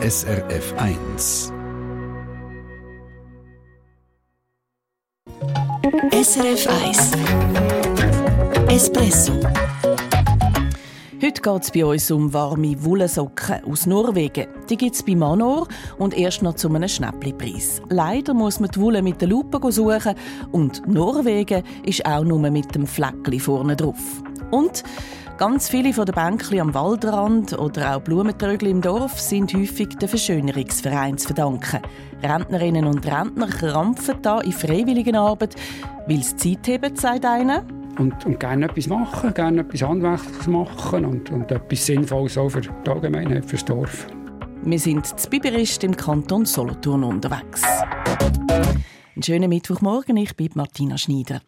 SRF 1. SRF 1 Espresso Heute geht es bei uns um warme Wollsocken aus Norwegen. Die gibt es bei Manor und erst noch zu einem Schnäppli-Preis. Leider muss man die Wolle mit der Lupe suchen und Norwegen ist auch nur mit dem Fleckli vorne drauf. Und Ganz viele von den Bänkli am Waldrand oder auch Blumentrögel im Dorf sind häufig dem Verschönerungsverein zu verdanken. Rentnerinnen und Rentner krampfen da in freiwilliger Arbeit, weil es Zeit haben, sagt einer. Und, und gerne etwas machen, gerne etwas Handwerkliches machen und, und etwas Sinnvolles auch für die Allgemeinheit, für das Dorf. Wir sind zu Biberist im Kanton Solothurn unterwegs. Einen schönen Mittwochmorgen, ich bin Martina Schneider.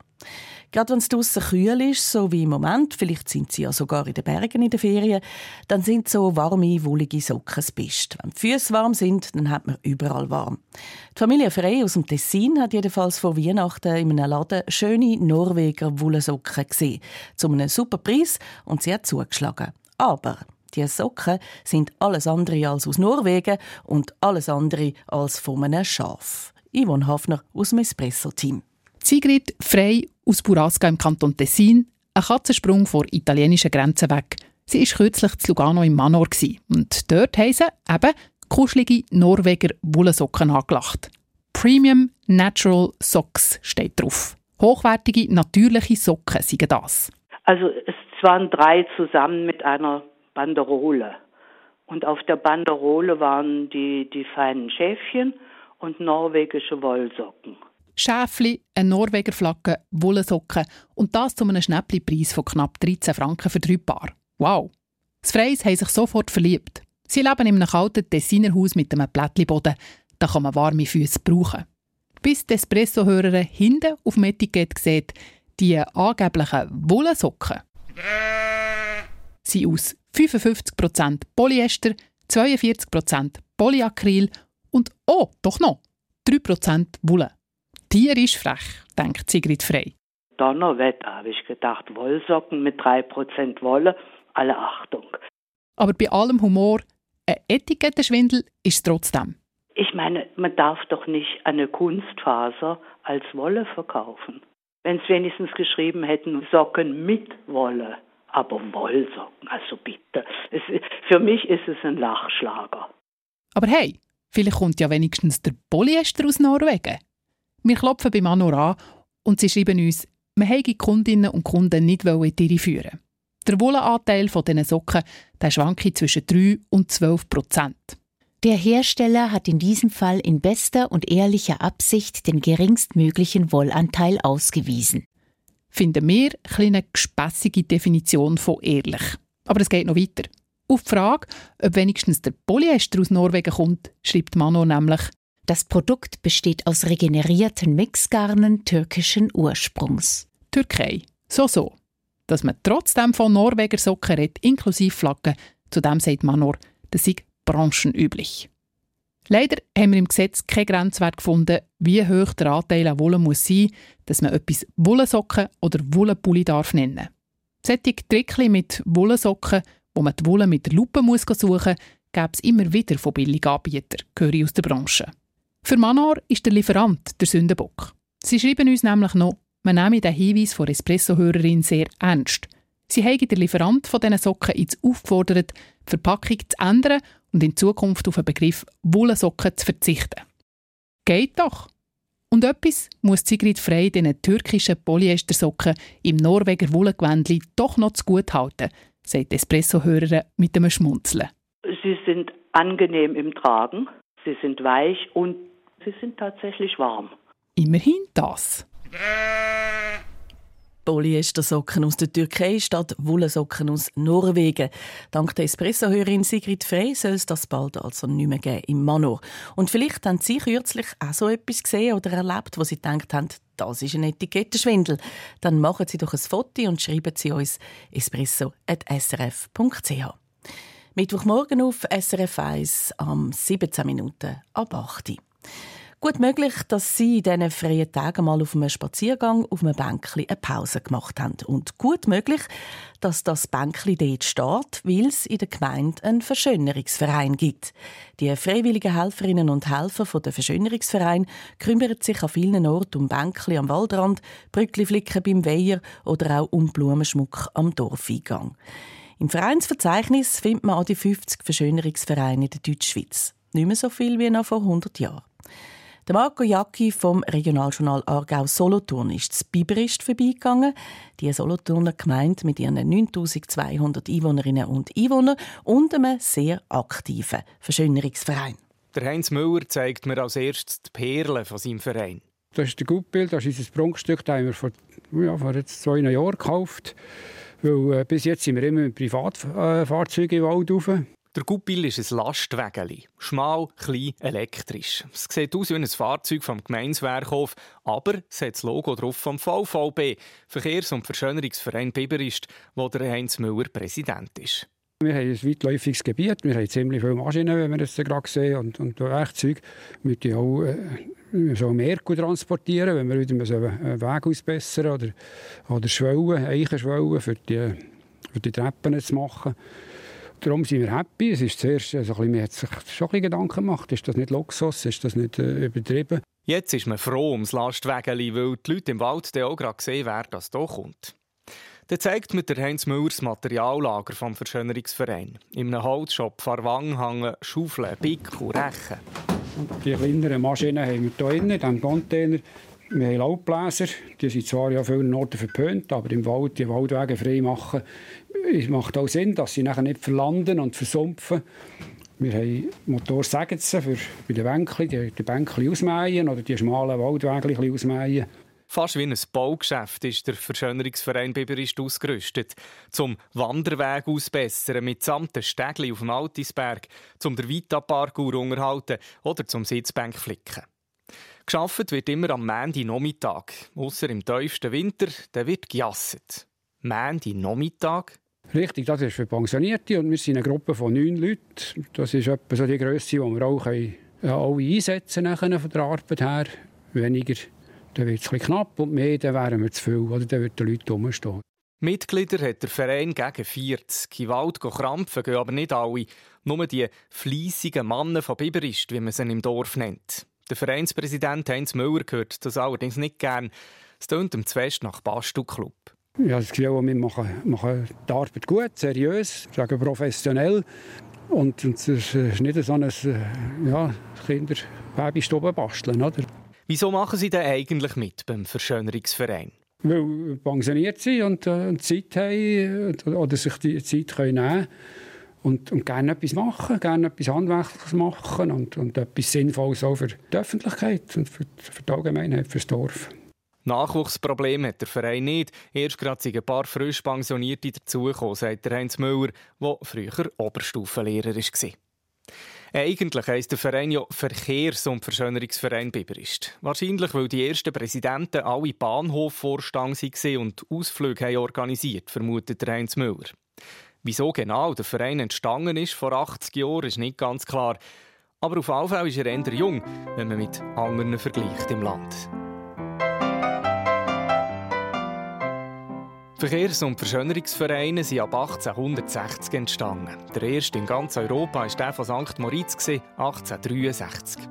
Gerade wenn es draußen kühl ist, so wie im Moment, vielleicht sind sie ja sogar in den Bergen in den Ferien, dann sind so warme, wollige Socken das Beste. Wenn die Füße warm sind, dann hat man überall warm. Die Familie Frey aus dem Tessin hat jedenfalls vor Weihnachten in einem Laden schöne Norweger Wollsocken gesehen. Zu einem super Preis und sie hat zugeschlagen. Aber die Socken sind alles andere als aus Norwegen und alles andere als von einem Schaf. Yvonne Hafner aus dem Espresso-Team. Sigrid Frey aus Burasca im Kanton Tessin, ein Katzensprung vor italienischen Grenzen weg. Sie war kürzlich zu Lugano im Manor und dort haben eben kuschelige Norweger Wollsocken angelacht. Premium Natural Socks steht drauf. Hochwertige, natürliche Socken sind das. Also es waren drei zusammen mit einer Banderole. Und auf der Banderole waren die, die feinen Schäfchen und norwegische Wollsocken. Schäfli, eine Norweger Flagge, Wollsocken und das zu einem Schnäppli-Preis von knapp 13 Franken für drei Paar. Wow! Das Freis haben sich sofort verliebt. Sie leben in einem kalten Tessinerhaus mit einem Plättchenboden. Da kann man warme Füße brauchen. Bis die Espresso-Hörerin hinten auf dem Etikett sieht, die angeblichen Wollsocken sind aus 55% Polyester, 42% Polyacryl und oh, doch noch 3% Wolle. Tierisch frech, denkt Sigrid Frey. Donnerwetter, habe ich gedacht. Wollsocken mit 3% Wolle, alle Achtung. Aber bei allem Humor, ein Etikettenschwindel ist trotzdem. Ich meine, man darf doch nicht eine Kunstfaser als Wolle verkaufen. Wenn es wenigstens geschrieben hätten, Socken mit Wolle. Aber Wollsocken, also bitte. Es, für mich ist es ein Lachschlager. Aber hey, vielleicht kommt ja wenigstens der Polyester aus Norwegen. Wir klopfen bei Manor an und sie schreiben uns, man hätte Kundinnen und Kunden nicht in die führen. Der Wollenanteil von diesen Socken der schwankt zwischen 3 und 12 Prozent. Der Hersteller hat in diesem Fall in bester und ehrlicher Absicht den geringstmöglichen Wollanteil ausgewiesen. Finden wir eine gespässige Definition von ehrlich. Aber es geht noch weiter. Auf die Frage, ob wenigstens der Polyester aus Norwegen kommt, schreibt Manor nämlich, das Produkt besteht aus regenerierten Mixgarnen türkischen Ursprungs. Türkei. So, so. Dass man trotzdem von Norweger Socken redet, inklusive Flaggen, zu dem sagt Manor, das ist branchenüblich. Leider haben wir im Gesetz keinen Grenzwert gefunden, wie hoch der Anteil an Wolle muss sein, dass man etwas Wollsocken oder Wollenpulli darf nennen. Solche Trickli mit Wollsocken, wo man die Wolle mit der Lupe suchen muss, gäbe es immer wieder von billigen Anbietern, höre ich aus der Branche. Für Manor ist der Lieferant der Sündenbock. Sie schreiben uns nämlich noch, man nehme den Hinweis von Espresso-Hörerin sehr ernst. Sie haben den Lieferant von diesen Socken jetzt aufgefordert, die Verpackung zu ändern und in Zukunft auf den Begriff Wollsocken zu verzichten. Geht doch! Und etwas muss Sigrid Frey den türkischen Polyestersocken im Norweger Wollengewändli doch noch zu gut halten, sagt Espresso-Hörerin mit einem Schmunzeln. Sie sind angenehm im Tragen, sie sind weich und Sie sind tatsächlich warm. Immerhin das. Polyestersocken aus der Türkei statt Wollsocken aus Norwegen. Dank der Espresso-Hörerin Sigrid Frey soll es das bald also nicht mehr geben im Manor. Und vielleicht haben Sie kürzlich auch so etwas gesehen oder erlebt, wo Sie gedacht haben, das ist ein Etikettenschwindel. Dann machen Sie doch ein Foto und schreiben Sie uns espresso.srf.ch. Mittwochmorgen auf SRF 1 am 17 Minuten ab 8 Uhr. Gut möglich, dass Sie in diesen freien Tagen mal auf einem Spaziergang auf einem Bänkli eine Pause gemacht haben. Und gut möglich, dass das Bänkli dort steht, weil es in der Gemeinde einen Verschönerungsverein gibt. Die freiwilligen Helferinnen und Helfer von der Verschönerungsverein kümmern sich an vielen Orten um Bänkli am Waldrand, Brückliflicken beim Weiher oder auch um Blumenschmuck am Dorfeingang. Im Vereinsverzeichnis findet man auch die 50 Verschönerungsvereine in der Deutschschweiz. Nicht mehr so viel wie noch vor 100 Jahren. Der Marco Jacki vom Regionaljournal Aargau Solothurn ist zu Biberist vorbeigegangen. Die Solothurner Gemeinde mit ihren 9200 Einwohnerinnen und Einwohnern und einem sehr aktiven Verschönerungsverein. Der Heinz Müller zeigt mir als erstes die Perlen von seinem Verein. Das ist der Gutbild, das ist unser Prunkstück, das haben wir vor, ja, vor jetzt zwei Jahren gekauft. Weil, äh, bis jetzt sind wir immer mit Privatfahrzeugen im Wald rauf. Der Gupil ist ein Lastwägeli. Schmal, klein, elektrisch. Es sieht aus wie ein Fahrzeug vom Gemeinswerkhof, aber es hat das Logo drauf vom VVB, Verkehrs- und Verschönerungsverein Biberist, wo der Heinz Müller Präsident ist. Wir haben ein weitläufiges Gebiet, wir haben ziemlich viele Maschinen, wenn wir das gerade sehen, und, und Werkzeuge. Wir müssen auch äh, so Merkur transportieren, wenn wir wieder einen Weg ausbessern oder, oder Schwellen, Eichenschwellen für die, für die Treppen zu machen. Darum sind wir happy. Es ist zuerst, also ein bisschen, man hat sich schon ein bisschen Gedanken gemacht, ist das nicht Luxus, ist das nicht äh, übertrieben? Jetzt ist man froh ums Lastwägeli, weil die Leute im Wald auch gerade sehen, wer das hier kommt. Der zeigt mit der Heinz Müller das Materiallager vom Verschönerungsverein. In einem Holzshop Farwang hängen Schaufeln, Pick und Rechen. Die kleineren Maschinen haben wir hier in diesem Container. Wir haben Laubbläser, die sind zwar ja vielen Orten verpönt, aber im Wald die Waldwege frei machen, es macht auch Sinn, dass sie nachher nicht verlanden und versumpfen. Wir haben Motorsägezen für bei den Bänkchen, die, die Bänkchen ausmähen oder die schmalen Waldwege ausmähen. Fast wie ein Baugeschäft ist der Verschönerungsverein Biberist ausgerüstet. Zum Wanderweg ausbessern, mit samten Stegli auf dem Altisberg, zum der Vita-Park unterhalten oder zum Sitzbank flicken. Geschafft wird immer am Montag Nachmittag. Ausser im tiefsten Winter, der wird gejasset. Montag Nachmittag? Richtig, das ist für Pensionierte und wir sind eine Gruppe von neun Leuten. Das ist etwa so die Größe, die wir auch können, ja, alle einsetzen können von der Arbeit her. Weniger, dann wird es knapp und mehr, dann wären wir zu viel oder dann würden die Leute rumstehen. Mitglieder hat der Verein gegen 40. In Wald krampfen gehen aber nicht alle. Nur die fleissigen Männer von Biberist, wie man sie im Dorf nennt. Der Vereinspräsident Heinz Müller hört das allerdings nicht gern. Es tönt ihm zu fest nach Bastu-Club. Ja, das Gefühl, wir machen, machen die Arbeit gut, seriös, sagen professionell. Und, es ist nicht so ein äh, ja, Kinder-Babystube basteln. Oder? Wieso machen Sie denn eigentlich mit beim Verschönerungsverein? Weil wir pensioniert sind und, äh, und Zeit haben äh, oder sich die Zeit können nehmen können und, und gerne etwas machen, gerne etwas Handwerkliches machen und, und etwas Sinnvolles auch für die Öffentlichkeit und für, für die Allgemeinheit, für das Dorf. Nachwuchsproblem hat der Verein nicht. Erst gerade sind ein paar frisch Pensionierte dazugekommen, sagt der Heinz Müller, der früher Oberstufenlehrer war. Eigentlich heisst der Verein ja Verkehrs- und Verschönerungsverein Biberist. Wahrscheinlich, weil die ersten Präsidenten alle Bahnhofvorstand waren und Ausflüge organisiert, vermutet der Heinz Müller. Wieso genau der Verein entstanden ist vor 80 Jahren, ist nicht ganz klar. Aber auf jeden Fall ist er eher jung, wenn man mit anderen vergleicht im Land. Verkehrs- und Verschönerungsvereine sind ab 1860 entstanden. Der erste in ganz Europa war der von St. Moritz 1863.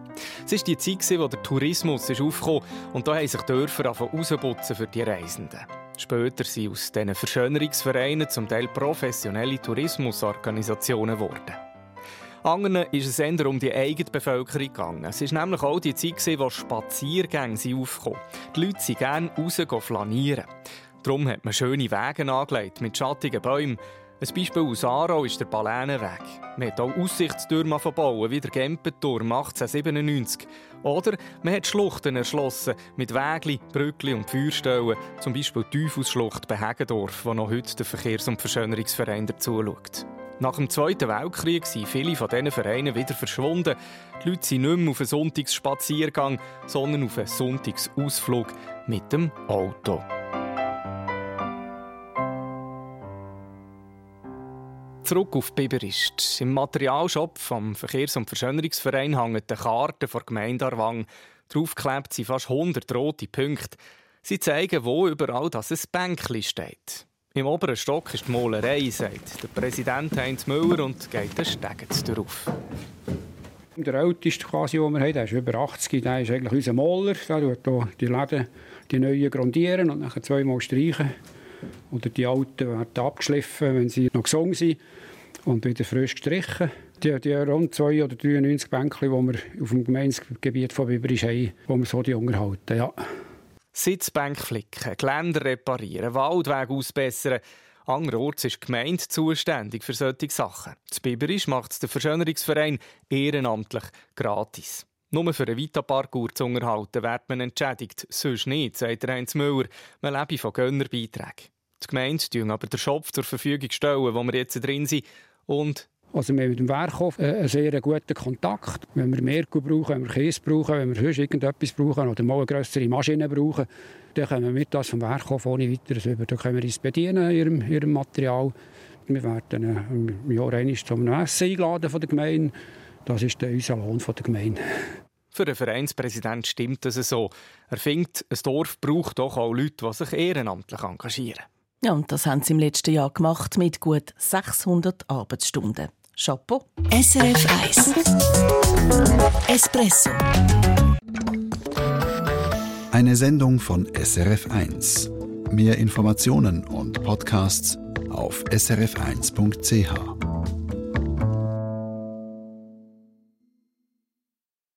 Es war die Zeit, in der der Tourismus aufkam und da haben sich Dörfer rausputzen für die Reisenden. Später sind aus diesen Verschönerungsvereinen zum Teil professionelle Tourismusorganisationen geworden. Anderen ist es eher um die eigene Bevölkerung gegangen. Es war nämlich auch die Zeit, wo Spaziergänge aufkamen. Die Leute sind gerne raus flanieren. Darum hat man schöne Wege angelegt mit schattigen Bäumen. Ein Beispiel aus Aarau ist der Balänenweg. Man hat auch Aussichtstürme verbauen, wie der Gempenturm 1897. Oder man hat Schluchten erschlossen mit Wägli, Brückli und Feuerstellen, zum Beispiel die Teufelsschlucht bei Hegendorf, wo noch heute der Verkehrs- und Verschönerungsverein dazu schaut. Nach dem Zweiten Weltkrieg sind viele von diesen Vereinen wieder verschwunden. Die Leute sind nicht mehr auf einen Sonntagsspaziergang, sondern auf einen Sonntagsausflug mit dem Auto. Zurück auf Biberist. Im Materialshop vom Verkehrs- und Verschönerungsverein hängen die Karten von Gemeinde Arwang. Darauf klebt sie fast 100 rote Punkte. Sie zeigen, wo überall das ein Bänkchen steht. Im oberen Stock ist die Malerei, sagt der Präsident Heinz Müller und geht den Stegen darauf. Der älteste, quasi, den wir haben, der ist über 80, der ist eigentlich unser Maler. Der tut die Läden, die neuen grundieren und dann zweimal streichen. Oder die alten werden abgeschliffen, wenn sie noch gesungen sind und wieder frisch gestrichen. Die, die rund 2 oder 93 Bänkchen, die wir auf dem Gemeindegebiet von Biberisch haben, die wir so die unterhalten. Ja. Sitzbänke flicken, Geländer reparieren, Waldweg ausbessern. Anderorts ist die Gemeinde zuständig für solche Sachen. Das Biberisch macht der Verschönerungsverein ehrenamtlich gratis. Nur für einen Vita-Park zu unterhalten, wird man entschädigt. Sonst nicht, sagt Heinz Müller. Man lebe von Gönnerbeiträgen. Die Gemeinde aber den Shop zur Verfügung stellen, wo wir jetzt drin sind. Und also wir haben mit dem Werkhof äh, einen sehr guten Kontakt. Wenn wir Merkur brauchen, wenn wir Käse brauchen, wenn wir sonst irgendetwas brauchen oder mal eine größere Maschine brauchen, dann können wir mit das vom Werkhof ohne weiteres über. Da können wir uns bedienen, ihrem, ihrem Material. Wir werden äh, im Jahr einmal zum Essen eingeladen von der Gemeinde. Das ist der unser Lohn von der Gemeinde. Für den Vereinspräsident stimmt das so. Er findet, ein Dorf braucht doch auch Leute, die sich ehrenamtlich engagieren. Ja, und das haben sie im letzten Jahr gemacht mit gut 600 Arbeitsstunden. Chapeau. SRF 1 Espresso Eine Sendung von SRF 1. Mehr Informationen und Podcasts auf srf1.ch.